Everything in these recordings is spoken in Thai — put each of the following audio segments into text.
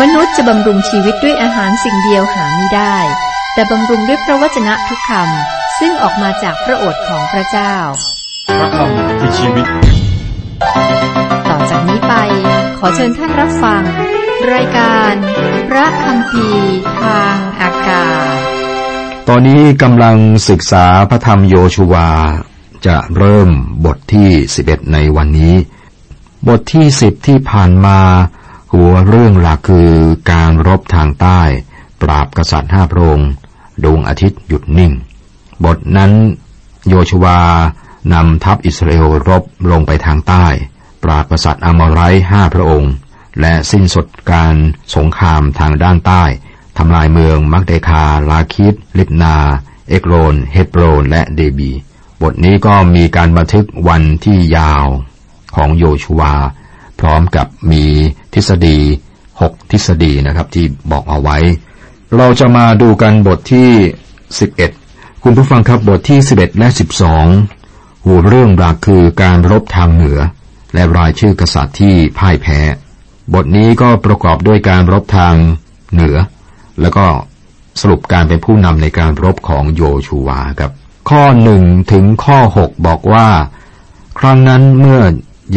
มนุษย์จะบำรุงชีวิตด้วยอาหารสิ่งเดียวหาไม่ได้ แต่บำรุงด้วยพระวจนะทุกคำซึ่งออกมาจากพระโอษฐ์ของพระเจ้า พระคำคือชีวิต ต่อจากนี้ไป ขอเชิญท่านรับฟัง รายการ พระคำพีทางอากาศ ตอนนี้กำลังศึกษาพระธรรมโยชูวา จะเริ่มบทที่ 11 ในวันนี้ บทที่ 10 ที่ผ่านมา หัวเรื่องหลักคือการรบทางใต้ ปราบกษัตริย์ห้าพระองค์ดวงอาทิตย์หยุดนิ่ง บทนั้นโยชวานำทัพอิสราเอลรบลงไปทางใต้ ปราบกษัตริย์อามอไรห้าพระองค์ และสิ้นสุดการสงครามทางด้านใต้ทำลายเมืองมักเดคา ลาคิด ลิบนา เอกโรน เฮตโรน และเดบี บทนี้ก็มีการบันทึกวันที่ยาวของโยชูวา พร้อมกับมีทฤษฎีหกทฤษฎีนะครับที่บอกเอาไว้ เราจะมาดูกันบทที่ 11 คุณผู้ฟังครับบทที่ 11 และ 12 หัวเรื่องหลักคือการรบทางเหนือ และรายชื่อกษัตริย์ที่พ่ายแพ้ บทนี้ก็ประกอบด้วยการรบทางเหนือ แล้วก็สรุปการเป็นผู้นำในการรบของโยชูวาครับ ข้อหนึ่งถึงข้อหกบอกว่า ครั้งนั้นเมื่อ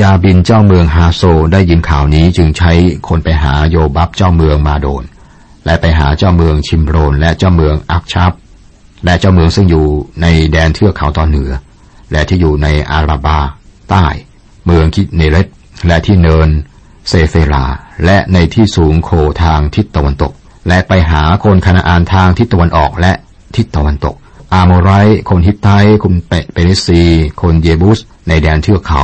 ยาบินเจ้าเมืองฮาโซได้ยินข่าวนี้จึงใช้คนไปหาโยบับเจ้าเมืองมาโดน และไปหาเจ้าเมืองชิมโรนและเจ้าเมืองอักชับ และเจ้าเมืองซึ่งอยู่ในแดนเทือกเขาตอนเหนือ และที่อยู่ในอาราบา ใต้ เมืองคิดเนเรตและที่เนินเซเฟลาและในที่สูงโดร์ทางทิศตะวันตก และไปหาคนคานาอานทางทิศตะวันออกและทิศตะวันตก คนอาโมไรคนฮิตไทคนเปริสซี คนเยบุส ในแดนเทือกเขา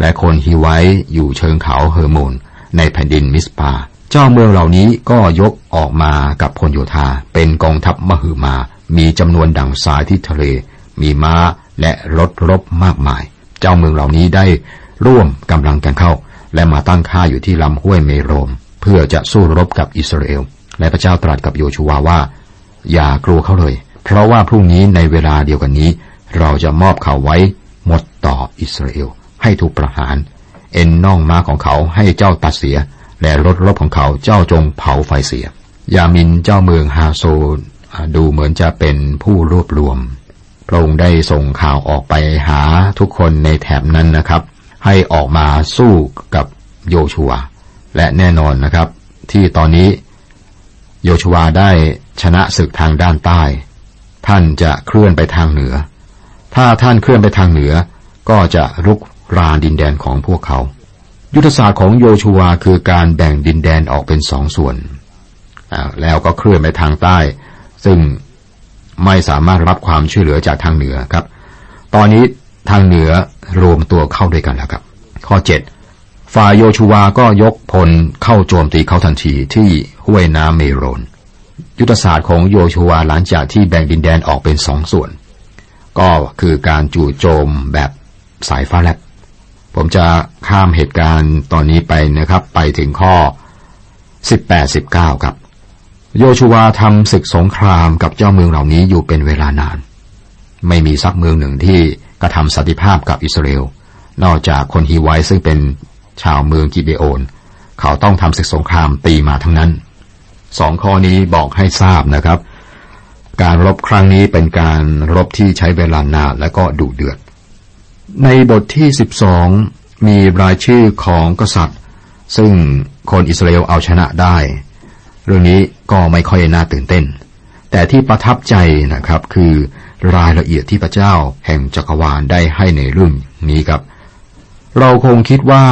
และคนฮิไวอยู่เชิงเขาเฮอร์โมน ในแผ่นดินมิสปา เจ้าเมืองเหล่านี้ก็ยกออกมากับพลโยธาเป็นกองทัพมหึมา มีจำนวนดังทรายที่ทะเล มีม้าและรถรบมากมาย เจ้าเมืองเหล่านี้ได้ร่วมกำลังกันเข้า และมาตั้งค่าอยู่ที่ลำห้วยเมโรม เพื่อจะสู้รบกับอิสราเอล และพระเจ้าตรัสกับโยชูวาว่า อย่ากลัวเขาเลย เพราะว่าพรุ่งนี้ในเวลาเดียวกันนี้ เราจะมอบเขาไว้หมดต่ออิสราเอล ให้ถูกประหาร เอ็นน่องม้าของเขาให้เจ้าตัดเสีย และรถรบของเขาเจ้าจงเผาไฟเสีย ยามินเจ้าเมืองฮาโซดูเหมือนจะเป็นผู้รวบรวม พระองค์ได้ส่งข่าวออกไปหาทุกคนในแถบนั้นนะครับ ให้ออกมาสู้กับโยชัว และแน่นอนนะครับ ที่ตอนนี้โยชัวได้ชนะศึกทางด้านใต้ ท่านจะเคลื่อนไปทางเหนือ ถ้าท่านเคลื่อนไปทางเหนือ ก็จะรุก รานดินแดนของพวกเขา ยุทธศาสตร์ของโยชัวคือการแบ่งดินแดนออกเป็นสองส่วน แล้วก็เคลื่อนไปทางใต้ ซึ่งไม่สามารถรับความช่วยเหลือจากทางเหนือครับ ตอนนี้ทางเหนือรวมตัวเข้าด้วยกันแล้วครับ ข้อเจ็ดฝ่ายโยชูวาก็ยกพลเข้าโจมตีเขาทันทีที่ห้วยน้ำเมโรน ยุทธศาสตร์ของโยชูวาหลังจากที่แบ่งดินแดนออกเป็นสองส่วน ก็คือการจู่โจมแบบสายฟ้าแลบ ผมจะข้ามเหตุการณ์ตอนนี้ไปนะครับ ไปถึงข้อ 18-19 ครับ โยชูวาทำศึกสงครามกับเจ้าเมืองเหล่านี้อยู่เป็นเวลานาน ไม่มีสักเมืองหนึ่งที่กระทำสันติภาพกับอิสราเอล นอกจากคนฮีไวซึ่งเป็นชาวเมืองกิเบโอน เขาต้องทำศึกสงครามตีมาทั้งนั้นสองข้อนี้บอกให้ทราบนะครับ การรบครั้งนี้เป็นการรบที่ใช้เวลานานและก็ดุเดือด ในบทที่ 12 มีรายชื่อของกษัตริย์ ซึ่งคนอิสราเอลเอาชนะได้ เรื่องนี้ก็ไม่ค่อยน่าตื่นเต้น แต่ที่ประทับใจนะครับคือรายละเอียดที่พระเจ้าแห่งจักรวาลได้ให้ในเรื่องนี้ครับ เราคงคิดว่า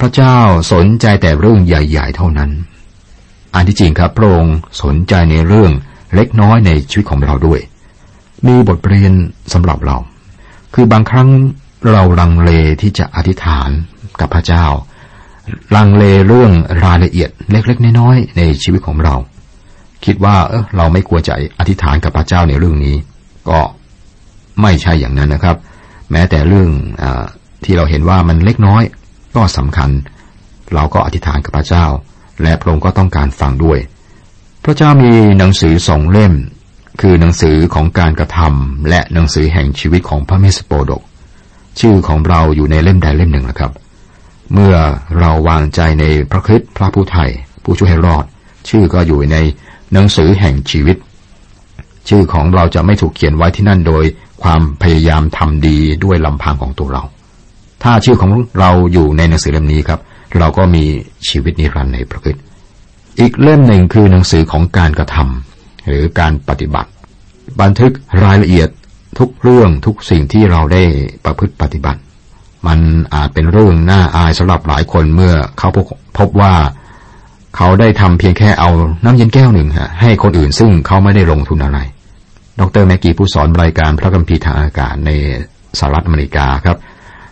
พระเจ้าสนใจแต่เรื่องใหญ่ๆเท่านั้น อันที่จริงครับพระองค์สนใจในเรื่องเล็กน้อยในชีวิตของเราด้วย มีบทเรียนสำหรับเรา คือบางครั้ง เราลังเลที่จะอธิษฐานกับพระเจ้า ลังเลเรื่องรายละเอียดเล็กๆน้อยๆในชีวิตของเรา คิดว่าเออเราไม่ควรจะอธิษฐานกับพระเจ้าในเรื่องนี้ ก็ไม่ใช่อย่างนั้นนะครับ แม้แต่เรื่องอที่เราเห็นว่ามันเล็กน้อย ก็สำคัญ เราก็อธิษฐานกับพระเจ้า และพระองค์ก็ต้องการฟังด้วย พระเจ้ามีหนังสือสองเล่ม คือหนังสือของการกระทำและหนังสือแห่งชีวิตของพระเมสโปดก ชื่อของเราอยู่ในเล่มใดเล่มหนึ่งนะครับ เมื่อเราวางใจในพระคริสต์พระผู้ไทยผู้ช่วยให้รอด ชื่อก็อยู่ในหนังสือแห่งชีวิต ชื่อของเราจะไม่ถูกเขียนไว้ที่นั่นโดยความพยายามทำดีด้วยลำพังของตัวเรา ถ้าชื่อของเราอยู่ในหนังสือเล่มนี้ครับ เราก็มีชีวิตนิรันดร์ในพระคิดอีกเล่มหนึ่งคือหนังสือของการกระทำหรือการปฏิบัติ บันทึกรายละเอียด ทุกเรื่องทุกสิ่งที่เราได้ประพฤติปฏิบัติ มันอาจเป็นเรื่องน่าอายสำหรับหลายคนเมื่อเขาพบว่าเขาได้ทำเพียงแค่เอาน้ำเย็นแก้วหนึ่งฮะให้คนอื่นซึ่งเขาไม่ได้ลงทุนอะไร ดรแมกกี้ผู้สอนรายการพระคัมภีทางอากาศในสหรัฐอเมริกาครับ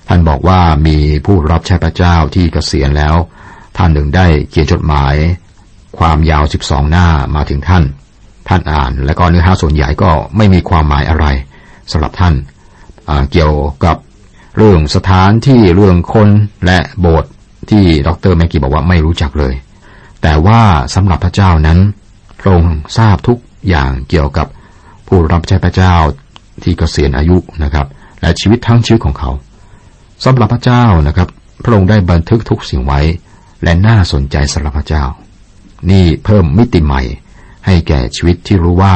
ท่านบอกว่ามีผู้รับใช้พระเจ้าที่เกษียณแล้ว ท่านหนึ่งได้เขียนจดหมาย ความยาว 12 หน้ามาถึงท่าน ท่านอ่าน และก็เนื้อหาส่วนใหญ่ก็ไม่มีความหมายอะไร สำหรับท่านเกี่ยวกับเรื่องสถานที่เรื่องคนและโบสถ์ที่ดรแมกกี้บอกว่าไม่รู้จักเลย แต่ว่าสำหรับพระเจ้านั้นพระองค์ทราบทุกอย่างเกี่ยวกับผู้รับใช้พระเจ้าที่เกษียณอายุนะครับ และชีวิตทั้งชีวิตของเขาสำหรับพระเจ้านะครับ พระองค์ได้บันทึกทุกสิ่งไว้ และน่าสนใจสำหรับพระเจ้า นี่เพิ่มมิติใหม่ให้แก่ชีวิตที่รู้ว่า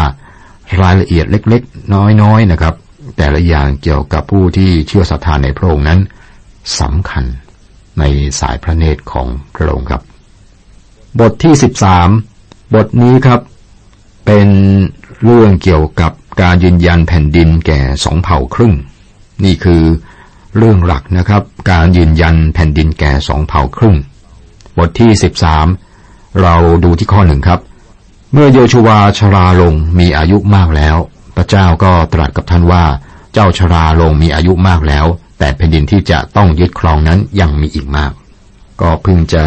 รายละเอียดเล็กๆ น้อยๆนะครับ แต่ละอย่างเกี่ยวกับผู้ที่เชื่อศรัทธาในพระองค์นั้นสำคัญในสายพระเนตรของพระองค์ครับ บทที่สิบสามบทนี้ครับ เป็นเรื่องเกี่ยวกับการยืนยันแผ่นดินแก่สองเผ่าครึ่ง นี่คือเรื่องหลักนะครับ การยืนยันแผ่นดินแก่สองเผ่าครึ่ง บทที่สิบสามเราดูที่ข้อหนึ่งครับ เมื่อโยชูวาชราลงมีอายุมากแล้ว พระเจ้าก็ตรัสกับท่านว่า เจ้าชราลงมีอายุมากแล้ว แต่แผ่นดินที่จะต้องยึดครองนั้นยังมีอีกมาก ก็เพิ่งจะ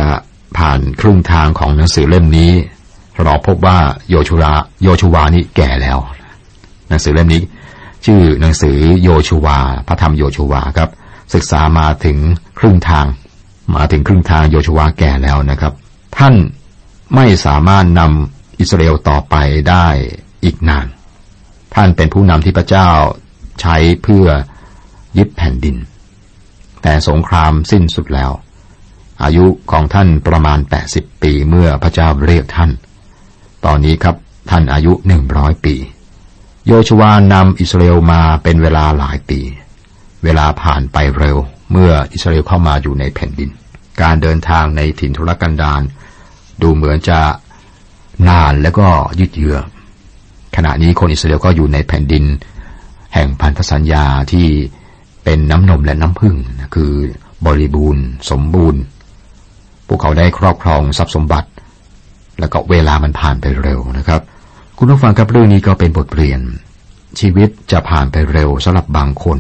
ผ่านครึ่งทางของหนังสือเล่มนี้ เราพบว่าโยชูราโยชูวานี่แก่แล้ว หนังสือเล่มนี้ ชื่อหนังสือโยชูวา พระธรรมโยชูวาครับ ศึกษามาถึงครึ่งทาง มาถึงครึ่งทางโยชูวาแก่แล้วนะครับ ท่านไม่สามารถนำ อิสราเอลต่อไปได้อีกนาน ท่านเป็นผู้นำที่พระเจ้าใช้เพื่อยึดแผ่นดิน แต่สงครามสิ้นสุดแล้ว อายุของท่านประมาณ 80 ปีเมื่อพระเจ้าเรียกท่าน ตอนนี้ครับท่านอายุหนึ่งร้อยปี โยชวานำอิสราเอลมาเป็นเวลาหลายปี เวลาผ่านไปเร็วเมื่ออิสราเอลเข้ามาอยู่ในแผ่นดิน การเดินทางในถิ่นทุรกันดารดูเหมือนจะ นานแล้วก็ยืดเยื้อขณะนี้คนอิสราเอลก็อยู่ในแผ่นดิน แห่งพันธสัญญาที่เป็นน้ำนมและน้ำพึ่งคือบริบูรณ์ สมบูรณ์ พวกเขาได้ครอบครองทรัพย์สมบัติ แล้วก็เวลามันผ่านไปเร็วนะครับ คุณผู้ฟังครับเรื่องนี้ก็เป็นบทเรียน ชีวิตจะผ่านไปเร็วสำหรับบางคน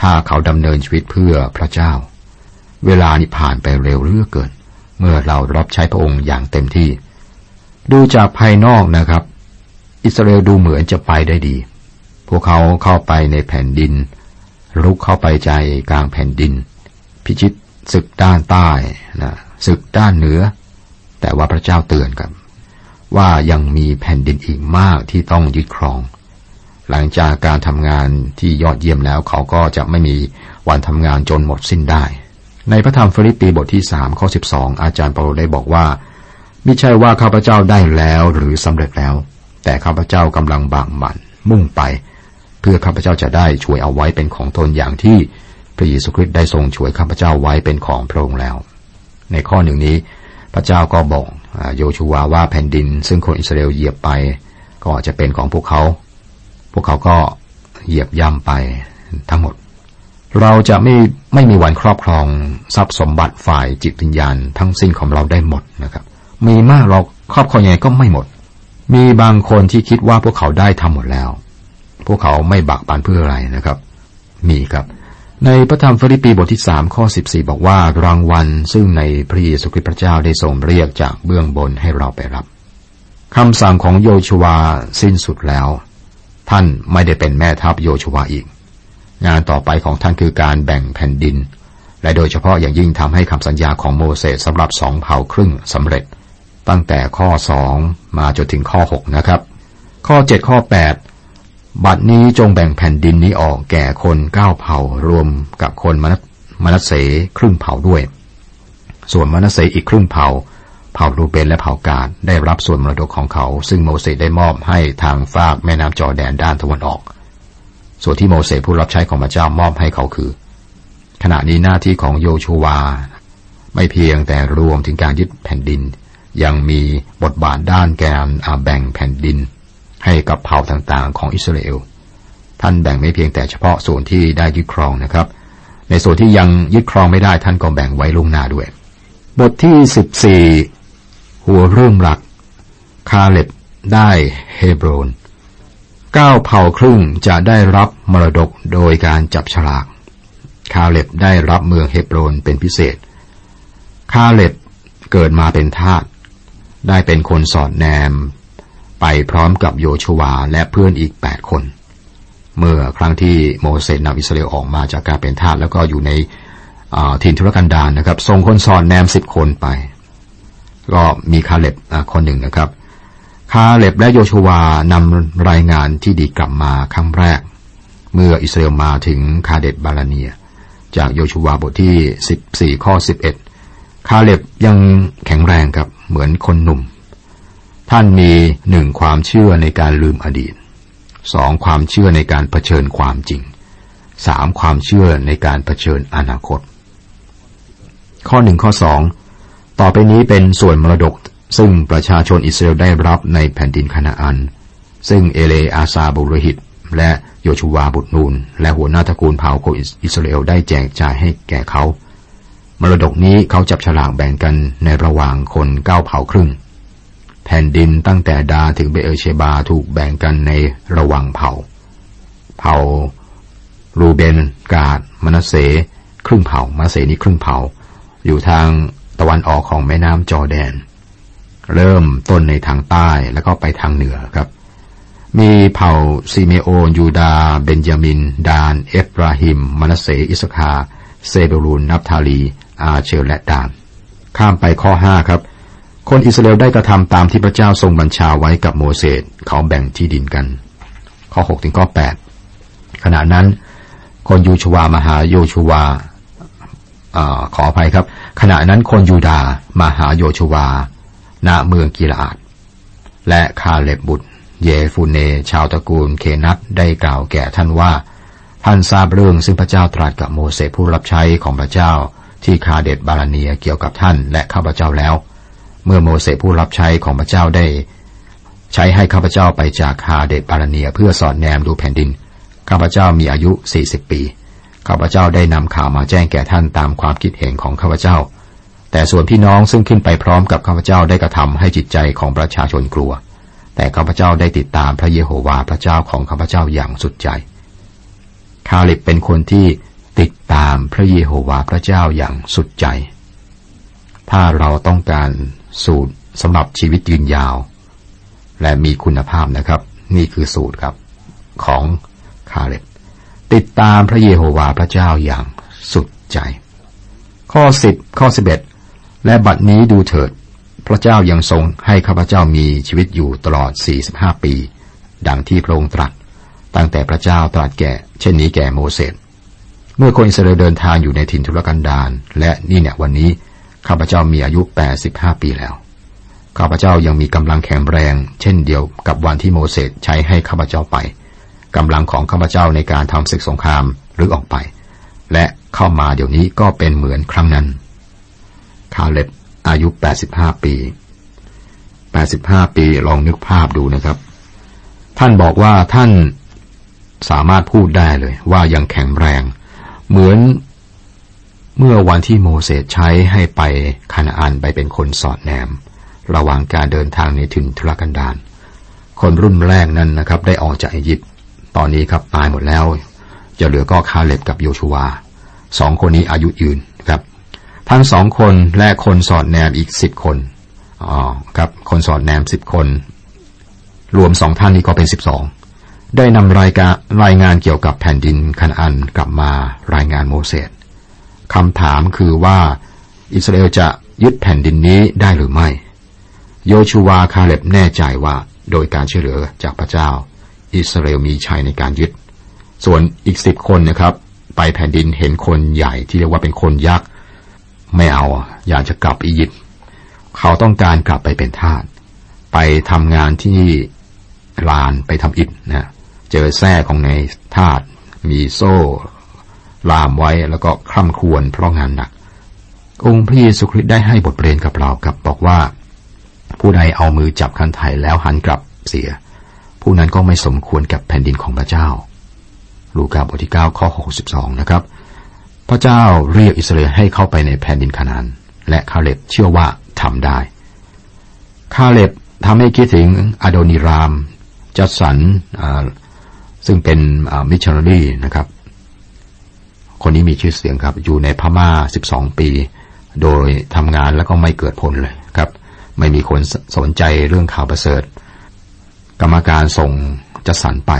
ถ้าเขาดำเนินชีวิตเพื่อพระเจ้า เวลานี้ผ่านไปเร็วเรื่อเกิน เมื่อเรารับใช้พระองค์อย่างเต็มที่ ดูจากภายนอกนะครับ อิสราเอลดูเหมือนจะไปได้ดี พวกเขาเข้าไปในแผ่นดินลุกเข้าไปใจกลางแผ่นดิน พิชิตศึกด้านใต้นะศึกด้านเหนือ แต่ว่าพระเจ้าเตือนกันว่ายังมีแผ่นดินอีกมากที่ต้องยึดครอง หลังจากการทำงานที่ยอดเยี่ยมแล้วเขาก็จะไม่มีวันทำงานจนหมดสิ้นได้ ในพระธรรมฟิลิปปีบทที่สามข้อสิบสองอาจารย์เปาโลได้บอกว่า ม่ใช่ว่าข้าพเจ้าได้แล้วหรือสำเร็จแล้ว แต่ข้าพเจ้ากำลังบางมันมุ่งไป เพื่อข้าพเจ้าจะได้ช่วยเอาไว้เป็นของตนอย่างที่พระเยซูคริสต์ได้ทรงช่วยข้าพเจ้าไว้เป็นของพระองค์แล้ว ในข้อหนึ่งนี้ พระเจ้าก็บอกโยชูวาว่าแผ่นดิน ซึ่งคนอิสราเอลเหยียบไป ก็จะเป็นของพวกเขา พวกเขาก็เหยียบย่ำไปทั้งหมด เราจะไม่ไม่มีวันครอบครองทรัพย์สมบัติฝ่ายจิตวิญญาณทั้งสิ้นของเราได้หมดนะครับ มีมากเราครอบครองยังไงก็ไม่หมด มีบางคนที่คิดว่าพวกเขาได้ทำหมดแล้ว พวกเขาไม่บักบันเพื่ออะไรนะครับ มีครับ ในพระธรรมฟิลิปปีบทที่สามข้อสิบสี่บอกว่ารางวัลซึ่งในพระเยซูคริสต์พระเจ้าได้ทรงเรียกจากเบื้องบนให้เราไปรับคำสั่งของโยชวาสิ้นสุดแล้ว ท่านไม่ได้เป็นแม่ทัพโยชวาอีก งานต่อไปของท่านคือการแบ่งแผ่นดิน และโดยเฉพาะอย่างยิ่งทำให้คำสัญญาของโมเสสสำหรับสองเผ่าครึ่งสำเร็จ ตั้งแต่ข้อสองมาจนถึงข้อหกนะครับ ข้อเจ็ดข้อแปดบัดนี้จงแบ่งแผ่นดินนี้ออกแก่คนเก้าเผ่ารวมกับคนมนัสเสครึ่งเผ่าด้วย ส่วนมนัสเสอีกครึ่งเผ่า เผ่ารูเบนและเผ่ากาดได้รับส่วนมรดกของเขา ซึ่งโมเสสได้มอบให้ทางฝากแม่น้ำจอแดนด้านตะวันออก ส่วนที่โมเสสผู้รับใช้ของพระเจ้ามอบให้เขาคือ ขณะนี้หน้าที่ของโยชูวา ไม่เพียงแต่รวมถึงการยึดแผ่นดิน ยังมีบทบาทด้านการแบ่งแผ่นดิน ให้กับเผ่าต่างๆ ของอิสราเอล ท่านแบ่งไม่เพียงแต่เฉพาะส่วนที่ได้ยึดครองนะครับ ในส่วนที่ยังยึดครองไม่ได้ท่านก็แบ่งไว้ลงหน้าด้วย บทที่สิบสี่หัวเรื่องหลัก คาเล็บได้เฮบรนเก้าเผ่าครึ่งจะได้รับมรดกโดยการจับฉลาก คาเล็บได้รับเมืองเฮบรนเป็นพิเศษ คาเล็บเกิดมาเป็นทาส ได้เป็นคนสอดแนม ไปพร้อมกับโยชวาและเพื่อนอีกแปดคน เมื่อครั้งที่โมเสสนำอิสราเอลออกมาจากการเป็นทาสแล้วก็อยู่ในถิ่นทุรกันดารนนะครับส่งคนสอนแนมสิบคนไป ก็มีคาเล็บคนหนึ่งนะครับ คาเล็บและโยชวานำรายงานที่ดีกลับมาครั้งแรก เมื่ออิสราเอลมาถึงคาเดตบาลาเนีย จากโยชวาบทที่ 14 ข้อ 11 คาเล็บยังแข็งแรงครับ เหมือนคนหนุ่ม ท่านมีหนึ่งความเชื่อในการลืมอดีตสองความเชื่อในการเผชิญความจริงสามความเชื่อในการเผชิญอนาคต ข้อหนึ่งข้อสองต่อไปนี้เป็นส่วนมรดกซึ่งประชาชนอิสราเอลได้รับในแผ่นดินคานาอัน ซึ่งเอเลอาซาบุรหิต และโยชูวาบุตรนูน และหัวหน้าตระกูลเผ่าโคอิสราเอลได้แจกจ่ายให้แก่เขา มรดกนี้เขาจับฉลากแบ่งกันในระหว่างคนเก้าเผ่าครึ่ง แผ่นดินตั้งแต่ดาถึงเบเอเชบาถูกแบ่งกันในระหว่างเผ่า เผ่า รูเบน กาดมนาเส ครึ่งเผ่ามนาเสนี่ครึ่งเผ่า อยู่ทางตะวันออกของแม่น้ำจอแดน เริ่มต้นในทางใต้แล้วก็ไปทางเหนือครับ มีเผ่าซีเมโอนยูดา เบนยามิน ดาน เอฟราฮิมมนาเสอิสสาคาร์ เศบูลุนนัฟทาลี อาเชอร์และดาน ข้ามไปข้อห้าครับ คนอิสราเอลได้กระทำตามที่พระเจ้าทรงบัญชาไว้กับโมเสสเขาแบ่งที่ดินกัน ข้อหกถึงข้อแปดขณะนั้น คนยูชวามาหาโยชวาอขออภัยครับ ขณะนั้นคนยูดามาหาโยชวา ณเมืองกิลาดและคาเล็บบุตร เยฟูเน ชาวตระกูลเคนัตได้กล่าวแก่ท่านว่าท่านทราบเรื่องซึ่งพระเจ้าตรัสกับโมเสสผู้รับใช้ของพระเจ้า ที่คาเดตบาลาเนียเกี่ยวกับท่านและข้าพเจ้าแล้ว เมื่อโมเสสผู้รับใช้ของพระเจ้าได้ ใช้ให้ข้าพเจ้าไปจากคาเดตบาราเนียเพื่อสอดแนมดูแผ่นดิน ข้าพเจ้ามีอายุ 40 ปี ข้าพเจ้าได้นำข่าวมาแจ้งแก่ท่านตามความคิดเห็นของข้าพเจ้า แต่ส่วนพี่น้องซึ่งขึ้นไปพร้อมกับข้าพเจ้าได้กระทำให้จิตใจของประชาชนกลัว แต่ข้าพเจ้าได้ติดตามพระเยโฮวาห์พระเจ้าของข้าพเจ้าอย่างสุดใจ คาลิบเป็นคนที่ ติดตามพระเยโฮวาห์พระเจ้าอย่างสุดใจ ถ้าเราต้องการสูตรสำหรับชีวิตยืนยาว และมีคุณภาพนะครับ นี่คือสูตรครับของคาเล็บติดตามพระเยโฮวาห์พระเจ้าอย่างสุดใจ ข้อสิบข้อสิบเอ็ดและบัดนี้ดูเถิด พระเจ้ายังทรงให้ข้าพเจ้ามีชีวิตอยู่ตลอดสี่สิบห้าปี ดังที่พระองค์ตรัส ตั้งแต่พระเจ้าตรัสแก่ เช่นนี้แก่โมเสส เมื่อคนอิสราเอลเดินทางอยู่ในถิ่นทุรกันดารและนี่เนี่ยวันนี้ข้าพเจ้ามีอายุ 85 ปีแล้ว ข้าพเจ้ายังมีกำลังแข็งแรง เช่นเดียวกับวันที่โมเสสใช้ให้ข้าพเจ้าไปกำลังของข้าพเจ้าในการทำศึกสงครามหรือออกไป และเข้ามาเดี๋ยวนี้ก็เป็นเหมือนครั้งนั้น คาเล็บอายุ 85 ปี 85 ปีลองนึกภาพดูนะครับ ท่านบอกว่าท่านสามารถพูดได้เลยว่ายังแข็งแรง เหมือนเมื่อวันที่โมเสสใช้ให้ไปคานาอันไปเป็นคนสอดแนม ระหว่างการเดินทางในถิ่นทุรกันดารคนรุ่นแรกนั้นนะครับ ได้ออกจากอียิปต์ตอนนี้ครับตายหมดแล้ว จะเหลือก็คาเล็บกับโยชูวาสองคนนี้อายุยืนครับทั้งสองคนและคนสอดแนมอีกสิบคนอ๋อครับ คนสอดแนมสิบคน รวมสองท่านนี้ก็เป็นสิบสอง ได้นำรายการรายงานเกี่ยวกับแผ่นดินคานาอันกลับมารายงานโมเสสคำถามคือว่าอิสราเอลจะยึดแผ่นดินนี้ได้หรือไม่ โยชูวาคาเล็บแน่ใจว่าโดยการช่วยเหลือจากพระเจ้า อิสราเอลมีชัยในการยึด ส่วนอีกสิบคนนะครับ ไปแผ่นดินเห็นคนใหญ่ที่เรียกว่าเป็นคนยักษ์ไม่เอาอยากจะกลับอียิปต์เขาต้องการกลับไปเป็นทาสไปทำงานที่ลานไปทำอิฐนะ เจอแส้ของในทาสมีโซ่ลามไว้แล้วก็คร่ำครวญเพราะงานหนัก องค์พระเยซูคริสต์ได้ให้บทเรียนกับเรากับบอกว่า ผู้ใดเอามือจับคันไถแล้วหันกลับเสีย ผู้นั้นก็ไม่สมควรกับแผ่นดินของพระเจ้า ลูกาบทที่9ข้อ62นะครับ พระเจ้าเรียกอิสราเอลให้เข้าไปในแผ่นดินคานาานและคาเล็บเชื่อว่าทำได้ คาเล็บทำให้คิดถึงอโดนิราม จัดสรร ซึ่งเป็นมิชชันนารีนะครับ คนนี้มีชื่อเสียงครับ อยู่ในพม่า 12 ปี โดยทำงานแล้วก็ไม่เกิดผลเลยครับ ไม่มีคนสนใจเรื่องข่าวประเสริฐ กรรมการส่งจัดสรรไป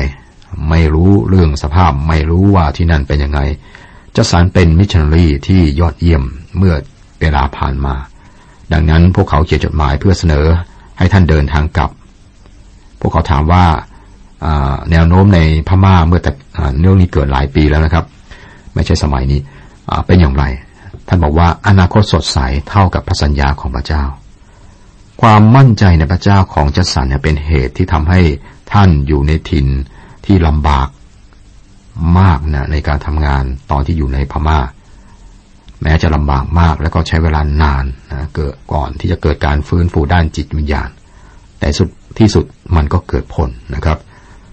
ไม่รู้เรื่องสภาพไม่รู้ว่าที่นั่นเป็นยังไงจัดสรรเป็นมิชชันนารีที่ยอดเยี่ยมเมื่อเวลาผ่านมา ดังนั้นพวกเขาเขียนจดหมายเพื่อเสนอให้ท่านเดินทางกลับ พวกเขาถามว่า แนวโน้มในพม่าเมื่อแต่เรื่องนี้เกิดหลายปีแล้วนะครับ ไม่ใช่สมัยนี้เป็นอย่างไร ท่านบอกว่าอนาคตสดใสเท่ากับพระสัญญาของพระเจ้า ความมั่นใจในพระเจ้าของจัสันเป็นเหตุที่ทำให้ท่านอยู่ในถิ่นที่ลำบากมากนะในการทำงานตอนที่อยู่ในพมา่า แม้จะลำบากมากแล้วก็ใช้เวลานานนะเกิดก่อนที่จะเกิดการฟื้นฟูด้านจิตวิญญาณ แต่สุดที่สุดมันก็เกิดผลนะครับ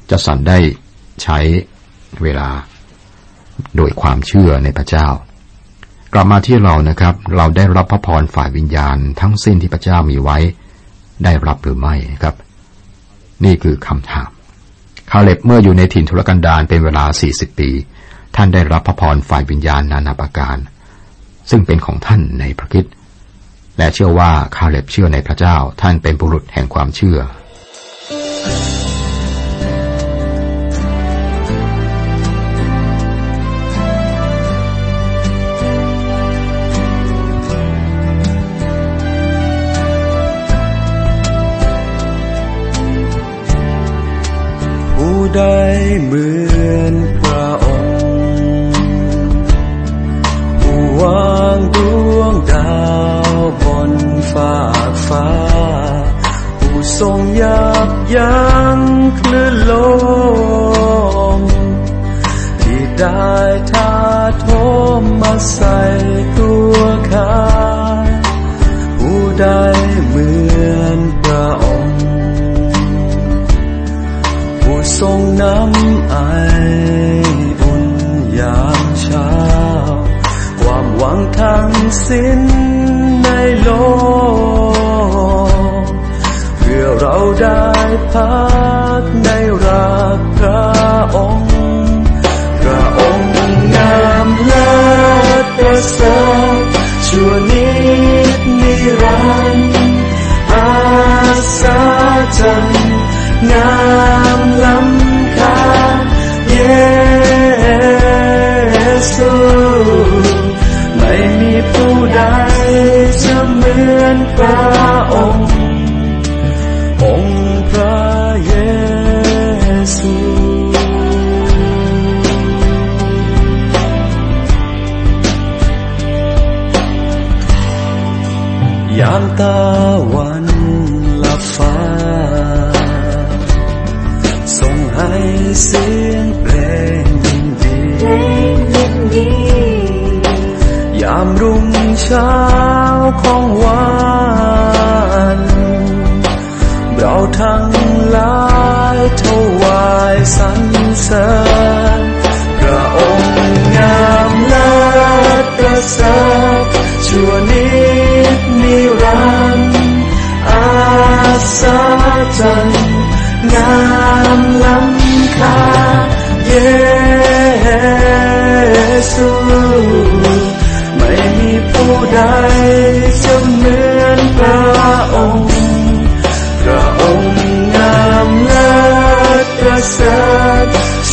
จะสันได้ใช้เวลาโดยความเชื่อในพระเจ้า กลับมาที่เรานะครับ เราได้รับพระพรฝ่ายวิญญาณ ทั้งสิ้นที่พระเจ้ามีไว้ได้รับหรือไม่ครับ นี่คือคำถามคาเล็บเมื่ออยู่ในถิ่นทุรกันดารเป็นเวลา 40 ปี ท่านได้รับพระพรฝ่ายวิญญาณนานาประการ ซึ่งเป็นของท่านในพระคิดและเชื่อว่าคาเล็บเชื่อในพระเจ้าท่านเป็นบุรุษแห่งความเชื่อ ใดเหมือนพระองค์ผู้วางดวงดาวบนฟ้าฟ้า ผู้ทรงยับยั้งคลื่นลมที่ได้ทาโทมมาใส่ตัวข้าผู้ใด ทรงน้ำไออุ่นยามเช้า ความหวังทั้งสิ้นในโลก เพื่อเราได้พักในรักพระองค์พระองค์งามเลิศประเสริฐชั่วนิดนิรันดร์อาสาจันงาม อนพระองค์ องค์พระเยซูยามตาวันลับฟ้า ส่งให้เสียงเพลงยินดียามรุ่งเช้าของวัน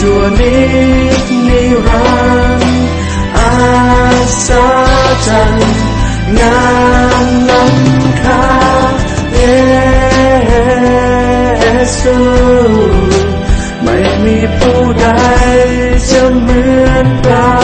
ชั่วนิดนิรันดร์อาสาจันงามล้ำค่าเยซูไม่มีผู้ใดจะเหมือนเรา